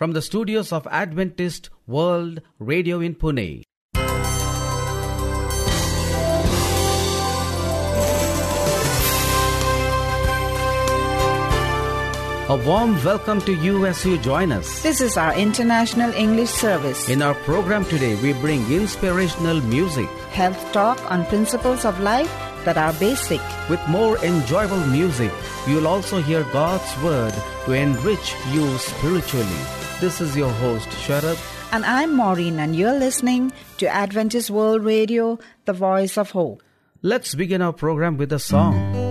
from the studios of Adventist World Radio in Pune. A warm welcome to you as you join us. This is our International English Service. In our program today, we bring inspirational music, health talk on principles of life that are basic. With more enjoyable music, you'll also hear God's Word to enrich you spiritually. This is your host, Sharad. And I'm Maureen, and you're listening to Adventist World Radio, the voice of hope. Let's begin our program with a song.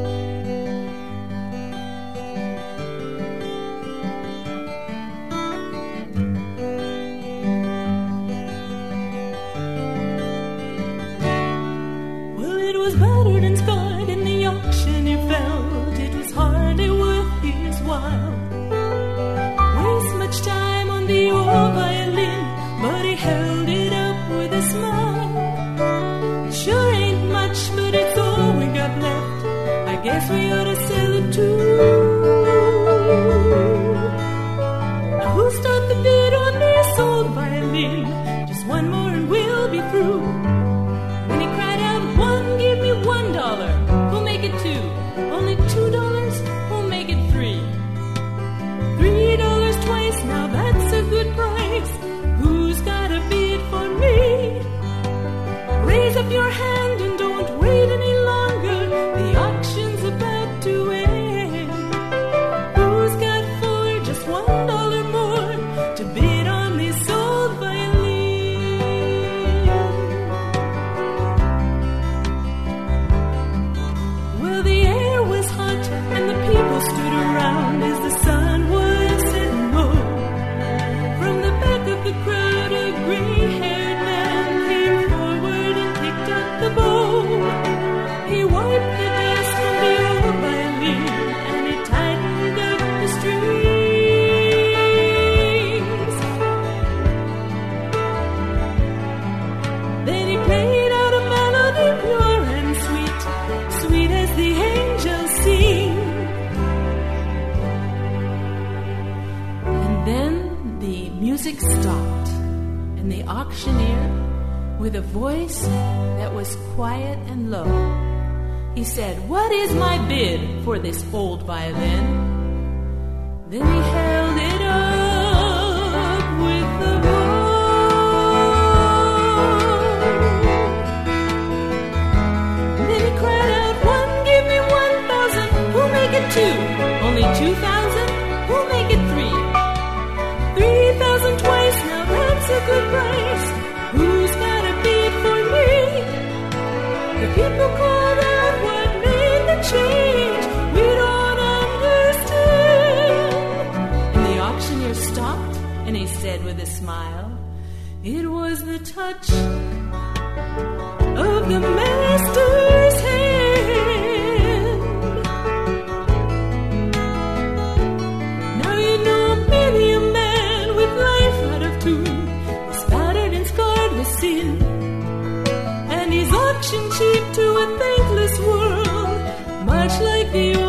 Maybe smile. It was the touch of the master's hand. Now you know many a man with life out of tune is battered and scarred with sin, and he's auctioned cheap to a thankless world, much like the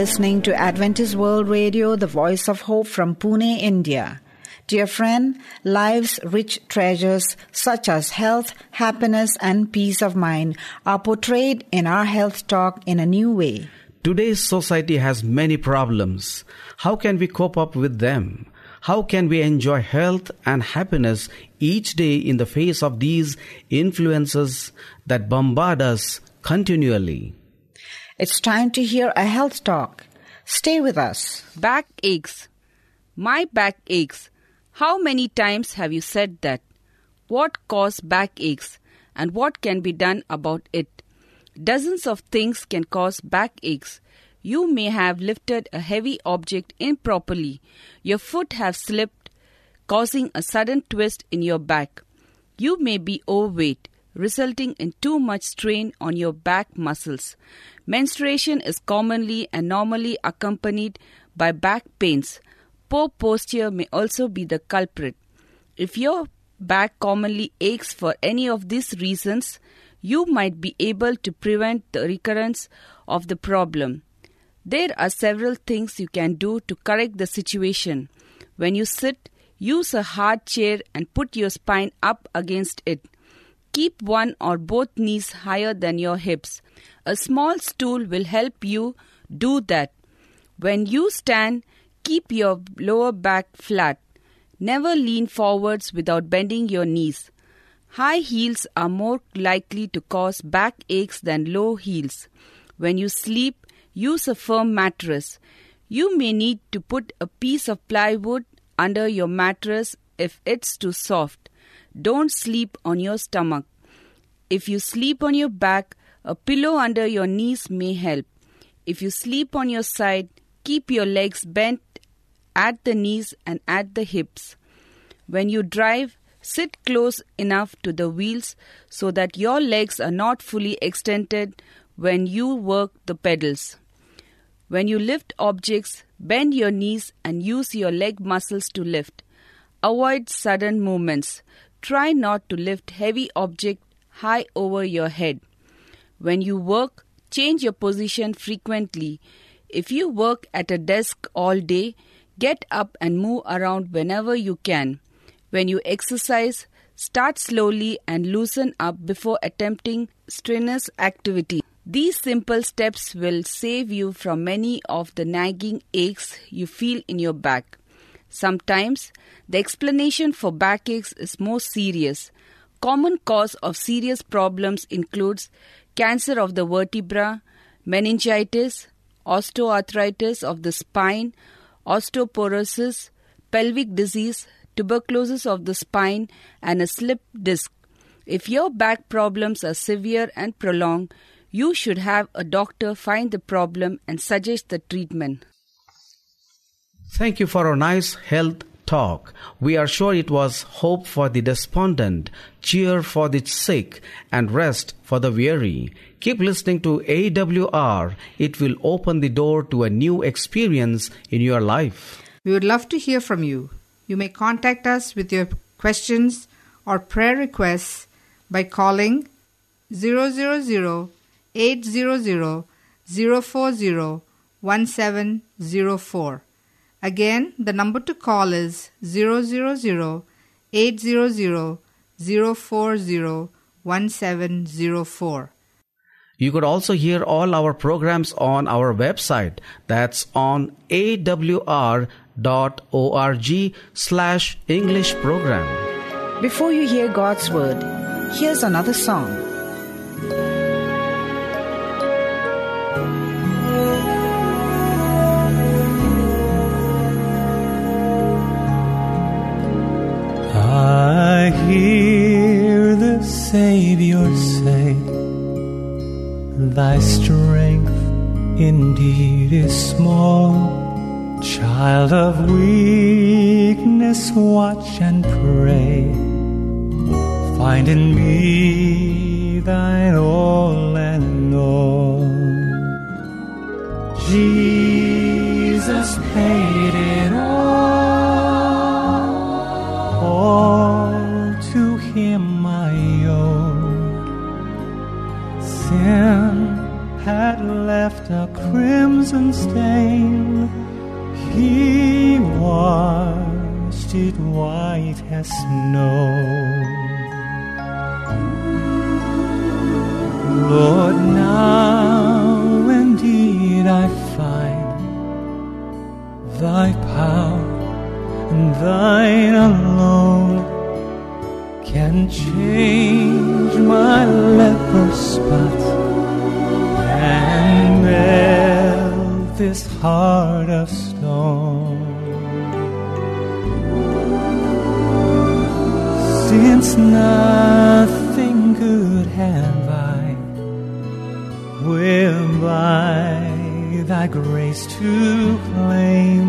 Listening to Adventist World Radio, the voice of hope from Pune, India. Dear friend, life's rich treasures such as health, happiness, and peace of mind are portrayed in our health talk in a new way. Today's society has many problems. How can we cope up with them? How can we enjoy health and happiness each day in the face of these influences that bombard us continually? It's time to hear a health talk. Stay with us. Back aches. My back aches. How many times have you said that? What causes back aches and what can be done about it? Dozens of things can cause back aches. You may have lifted a heavy object improperly. Your foot have slipped, causing a sudden twist in your back. You may be overweight, resulting in too much strain on your back muscles. Menstruation is commonly and normally accompanied by back pains. Poor posture may also be the culprit. If your back commonly aches for any of these reasons, you might be able to prevent the recurrence of the problem. There are several things you can do to correct the situation. When you sit, use a hard chair and put your spine up against it. Keep one or both knees higher than your hips. A small stool will help you do that. When you stand, keep your lower back flat. Never lean forwards without bending your knees. High heels are more likely to cause back aches than low heels. When you sleep, use a firm mattress. You may need to put a piece of plywood under your mattress if it's too soft. Don't sleep on your stomach. If you sleep on your back, a pillow under your knees may help. If you sleep on your side, keep your legs bent at the knees and at the hips. When you drive, sit close enough to the wheels so that your legs are not fully extended when you work the pedals. When you lift objects, bend your knees and use your leg muscles to lift. Avoid sudden movements. Try not to lift heavy object high over your head. When you work, change your position frequently. If you work at a desk all day, get up and move around whenever you can. When you exercise, start slowly and loosen up before attempting strenuous activity. These simple steps will save you from many of the nagging aches you feel in your back. Sometimes the explanation for backaches is more serious. Common cause of serious problems includes cancer of the vertebra, meningitis, osteoarthritis of the spine, osteoporosis, pelvic disease, tuberculosis of the spine, and a slip disc. If your back problems are severe and prolonged, you should have a doctor find the problem and suggest the treatment. Thank you for a nice health talk. We are sure it was hope for the despondent, cheer for the sick, and rest for the weary. Keep listening to AWR. It will open the door to a new experience in your life. We would love to hear from you. You may contact us with your questions or prayer requests by calling 000 800 040 1704. Again, the number to call is 000 800 040 1704. You could also hear all our programs on our website. That's on awr.org slash English program. Before you hear God's word, here's another song. Hear the Savior say, Thy strength indeed is small. Child of weakness, watch and pray. Find in me thine all and all. Jesus paid it all. All Sin had left a crimson stain. He washed it white as snow. Lord, now indeed I find thy power and thine alone can change my leper spot melt this heart of stone. Since nothing good have I, whereby thy grace to claim,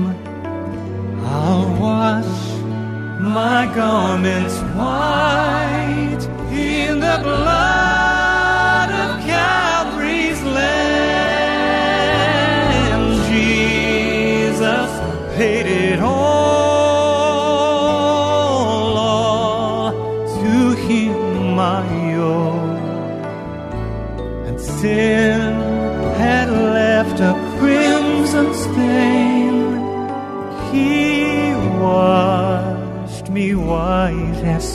I'll wash my garments white in the blood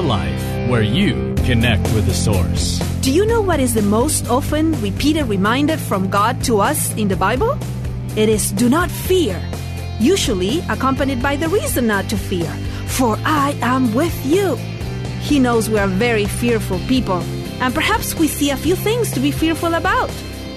Life, where you connect with the source. Do you know what is the most often repeated reminder from God to us in the Bible? It is do not fear, usually accompanied by the reason not to fear, for I am with you. He knows we are very fearful people, and perhaps we see a few things to be fearful about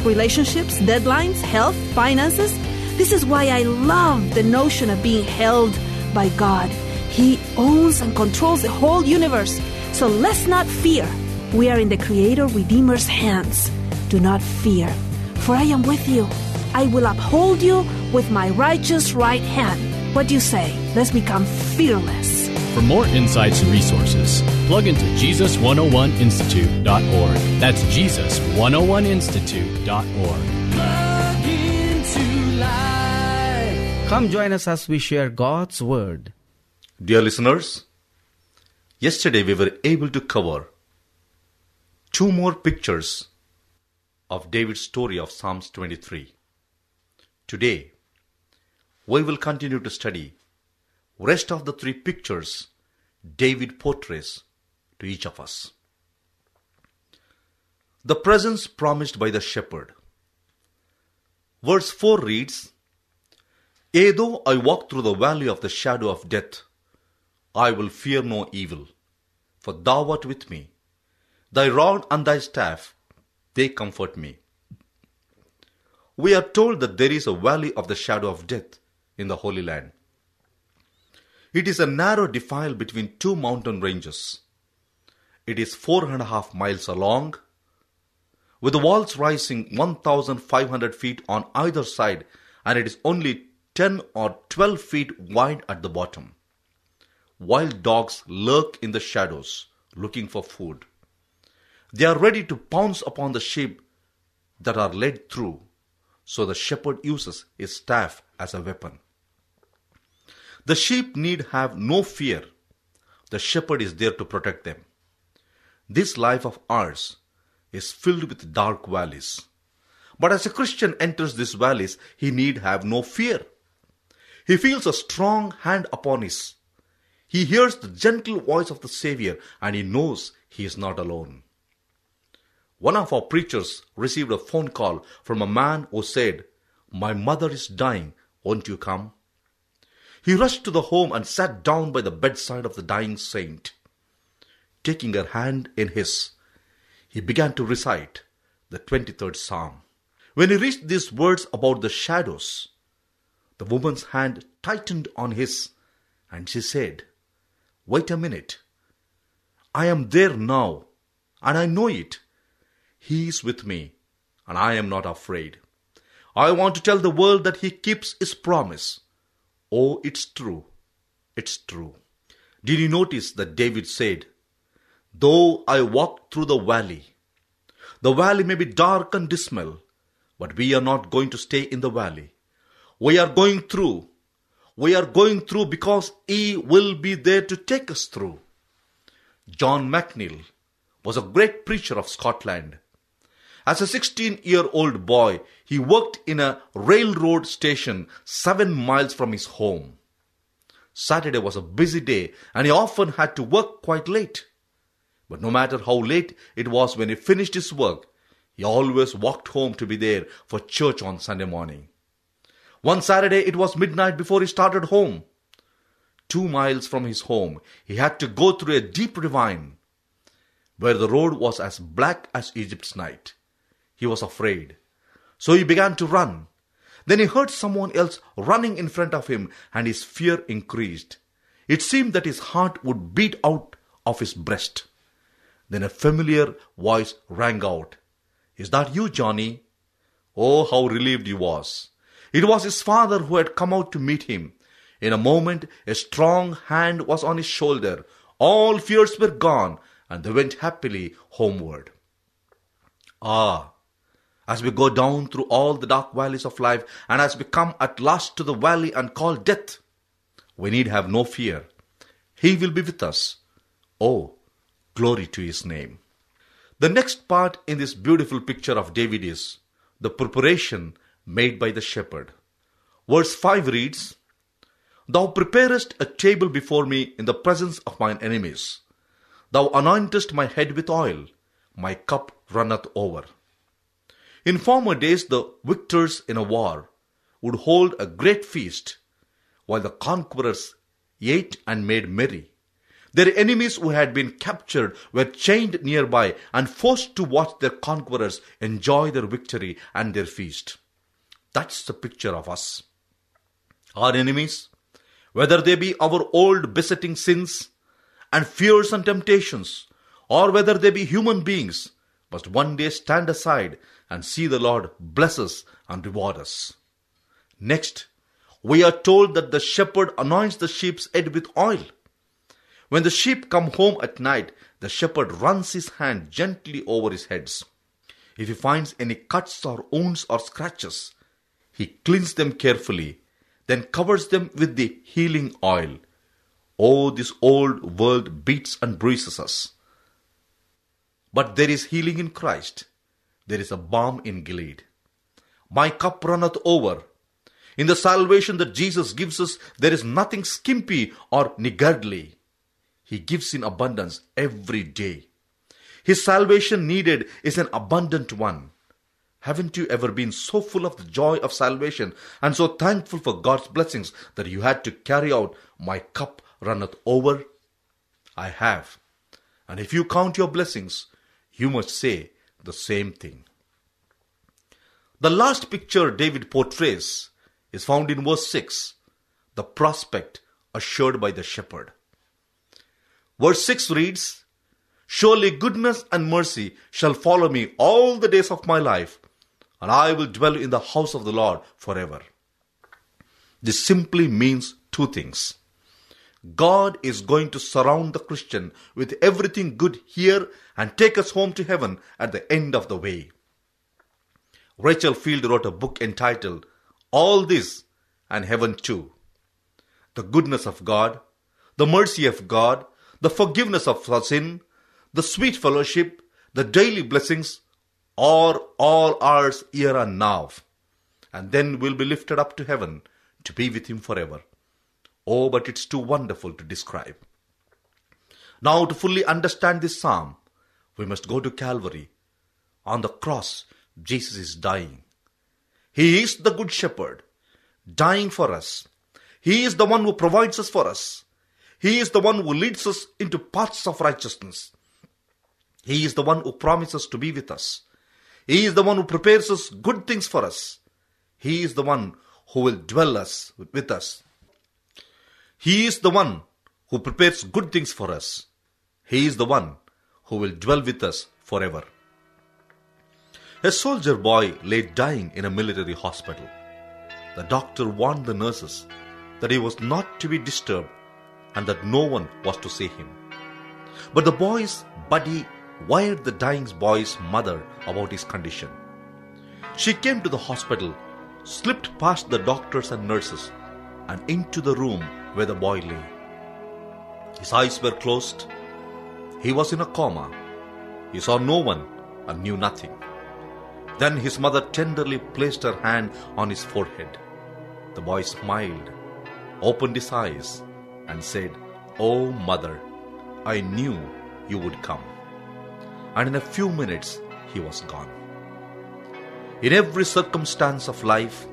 relationships, deadlines, health, finances. This is why I love the notion of being held by God. He owns and controls the whole universe. So let's not fear. We are in the Creator Redeemer's hands. Do not fear, for I am with you. I will uphold you with my righteous right hand. What do you say? Let's become fearless. For more insights and resources, plug into Jesus101institute.org. That's Jesus101institute.org. Come join us as we share God's Word. Dear listeners, yesterday we were able to cover two more pictures of David's story of Psalms 23. Today, we will continue to study rest of the three pictures David portrays to each of us. The presence promised by the shepherd. Verse 4 reads, Yea, though I walk through the valley of the shadow of death, I will fear no evil, for thou art with me. Thy rod and thy staff, they comfort me. We are told that there is a valley of the shadow of death in the Holy Land. It is a narrow defile between two mountain ranges. It is four and a half miles long, with the walls rising 1,500 feet on either side, and it is only 10 or 12 feet wide at the bottom. Wild dogs lurk in the shadows looking for food. They are ready to pounce upon the sheep that are led through, so the shepherd uses his staff as a weapon. The sheep need have no fear. The shepherd is there to protect them. This life of ours is filled with dark valleys. But as a Christian enters these valleys, he need have no fear. He feels a strong hand upon his. He hears the gentle voice of the Savior and he knows he is not alone. One of our preachers received a phone call from a man who said, My mother is dying, won't you come? He rushed to the home and sat down by the bedside of the dying saint. Taking her hand in his, he began to recite the 23rd Psalm. When he reached these words about the shadows, the woman's hand tightened on his, and she said, Wait a minute. I am there now, and I know it. He is with me, and I am not afraid. I want to tell the world that He keeps His promise. Oh, it's true. It's true. Did you notice that David said, Though I walk through the valley, the valley may be dark and dismal, but we are not going to stay in the valley. We are going through. We are going through because He will be there to take us through. John McNeill was a great preacher of Scotland. As a 16 year old boy, he worked in a railroad station seven miles from his home. Saturday was a busy day and he often had to work quite late. But no matter how late it was when he finished his work, he always walked home to be there for church on Sunday morning. One Saturday it was midnight before he started home. Two miles from his home, he had to go through a deep ravine where the road was as black as Egypt's night. He was afraid. So he began to run. Then he heard someone else running in front of him, and his fear increased. It seemed that his heart would beat out of his breast. Then a familiar voice rang out. Is that you, Johnny? Oh, how relieved he was. It was his father who had come out to meet him. In a moment, a strong hand was on his shoulder. All fears were gone, and they went happily homeward. Ah, as we go down through all the dark valleys of life, and as we come at last to the valley and call death, we need have no fear. He will be with us. Oh, glory to his name. The next part in this beautiful picture of David is the preparation made by the shepherd. Verse 5 reads, Thou preparest a table before me in the presence of mine enemies. Thou anointest my head with oil, my cup runneth over. In former days, the victors in a war would hold a great feast, while the conquerors ate and made merry. Their enemies who had been captured were chained nearby and forced to watch their conquerors enjoy their victory and their feast. That's the picture of us. Our enemies, whether they be our old besetting sins and fears and temptations, or whether they be human beings, must one day stand aside and see the Lord bless us and reward us. Next, we are told that the shepherd anoints the sheep's head with oil. When the sheep come home at night, the shepherd runs his hand gently over his heads. If he finds any cuts or wounds or scratches, he cleans them carefully, then covers them with the healing oil. Oh, this old world beats and bruises us. But there is healing in Christ. There is a balm in Gilead. My cup runneth over. In the salvation that Jesus gives us, there is nothing skimpy or niggardly. He gives in abundance every day. His salvation needed is an abundant one. Haven't you ever been so full of the joy of salvation and so thankful for God's blessings that you had to carry out, My cup runneth over? I have. And if you count your blessings, you must say the same thing. The last picture David portrays is found in verse 6 the prospect assured by the shepherd. Verse 6 reads, Surely goodness and mercy shall follow me all the days of my life, and I will dwell in the house of the Lord forever. This simply means two things God is going to surround the Christian with everything good here and take us home to heaven at the end of the way. Rachel Field wrote a book entitled All This and Heaven Too. The goodness of God, the mercy of God, the forgiveness of sin, the sweet fellowship, the daily blessings are all ours here and now. And then we'll be lifted up to heaven to be with Him forever. Oh, but it's too wonderful to describe. Now, to fully understand this psalm, we must go to Calvary. On the cross, Jesus is dying. He is the Good Shepherd, dying for us. He is the one who provides us for us. He is the one who leads us into paths of righteousness. He is the one who promises to be with us. He is the one who prepares us good things for us. He is the one who will dwell us with us. He is the one who prepares good things for us. He is the one who will dwell with us forever. A soldier boy lay dying in a military hospital. The doctor warned the nurses that he was not to be disturbed and that no one was to see him. But the boy's buddy wired the dying boy's mother about his condition. She came to the hospital, slipped past the doctors and nurses, and into the room where the boy lay. His eyes were closed. He was in a coma. He saw no one and knew nothing. Then his mother tenderly placed her hand on his forehead. The boy smiled, opened his eyes, and said, Oh, mother, I knew you would come. And in a few minutes, he was gone. In every circumstance of life,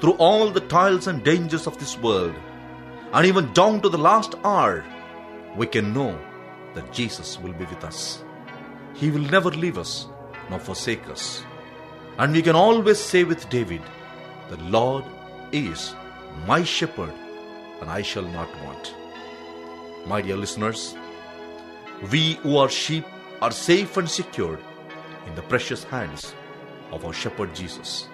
through all the trials and dangers of this world, and even down to the last hour, we can know that Jesus will be with us. He will never leave us nor forsake us. And we can always say with David, The Lord is my shepherd, and I shall not want. My dear listeners, we who are sheep are safe and secured in the precious hands of our shepherd Jesus.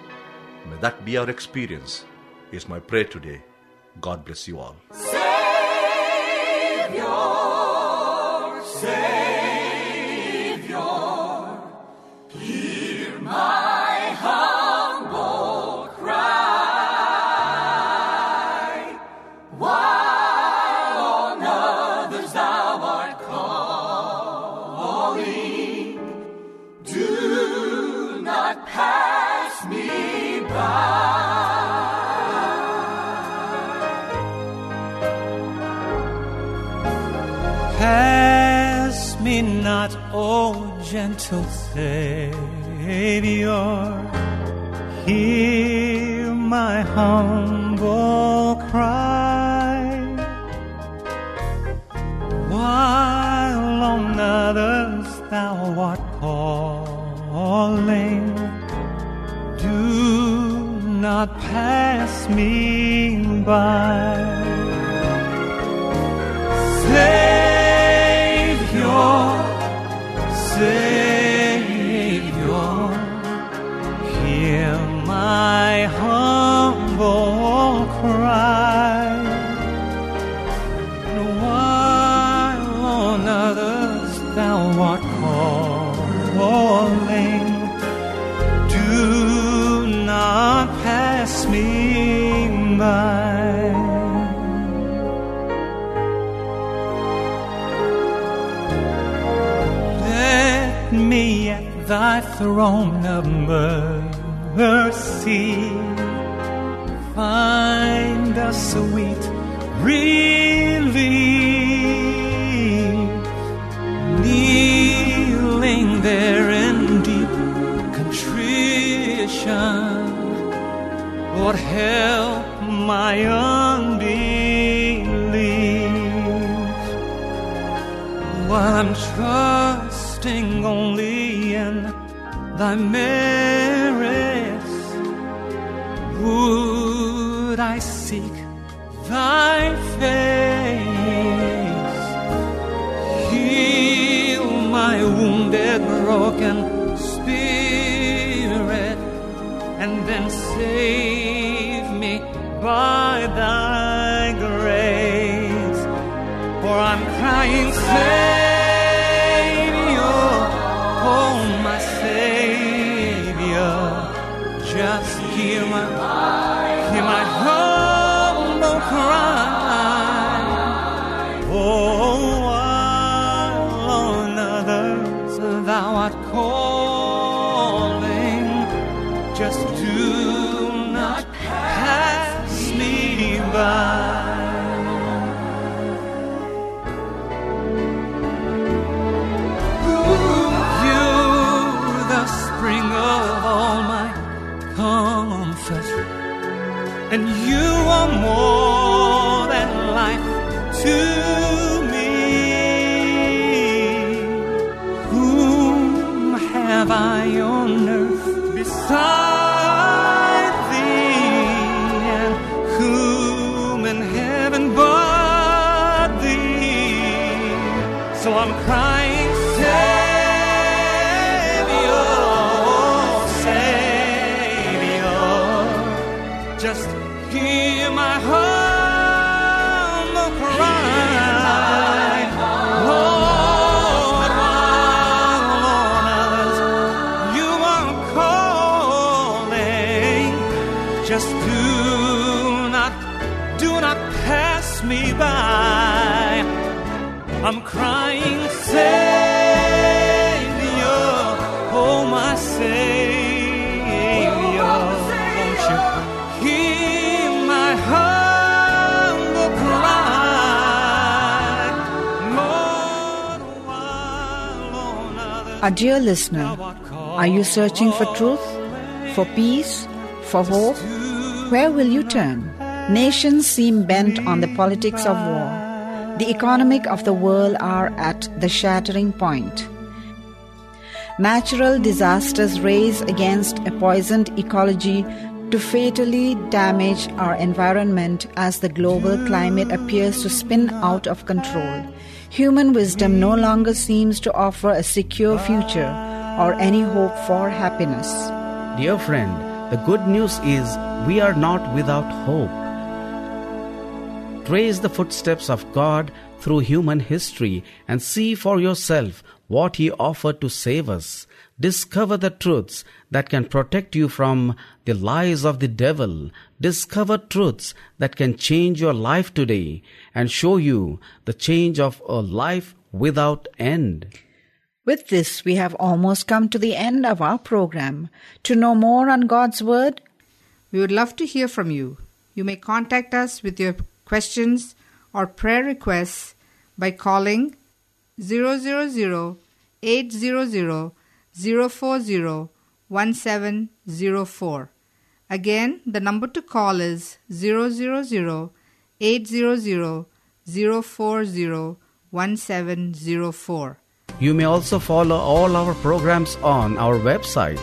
May that be our experience, is my prayer today. God bless you all. Pass gentle Savior. Hear throne of mercy. Find a sweet relief. Kneeling there in deep contrition, Lord, help my unbelief. While I'm trusting only thy merits. Would I seek thy face? Heal my wounded, broken spirit, and then save me by thy grace. for I'm crying, art calling, just do not pass me by. You, the spring of all my comfort, and you are more than life to thee? And whom in heaven but thee? So I'm crying, I'm crying, Savior, oh my Savior, won't you hear my humble cry, Lord, while on others Our dear listener, are you searching for truth, for peace, for hope? Where will you turn? Nations seem bent on the politics of war. The economic of the world are at the shattering point. Natural disasters race against a poisoned ecology to fatally damage our environment as the global climate appears to spin out of control. Human wisdom no longer seems to offer a secure future or any hope for happiness. Dear friend, the good news is we are not without hope. Trace the footsteps of God through human history and see for yourself what He offered to save us. Discover the truths that can protect you from the lies of the devil. Discover truths that can change your life today and show you the change of a life without end. With this, we have almost come to the end of our program. To know more on God's Word, We would love to hear from you. You may contact us with your questions or prayer requests by calling 000 800 040 1704. Again, the number to call is 000 800 040 1704. You may also follow all our programs on our website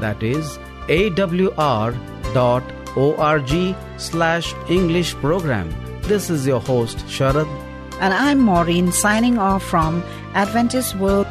that is awr.org slash English program. This is your host Sharad and I'm Maureen signing off from Adventist World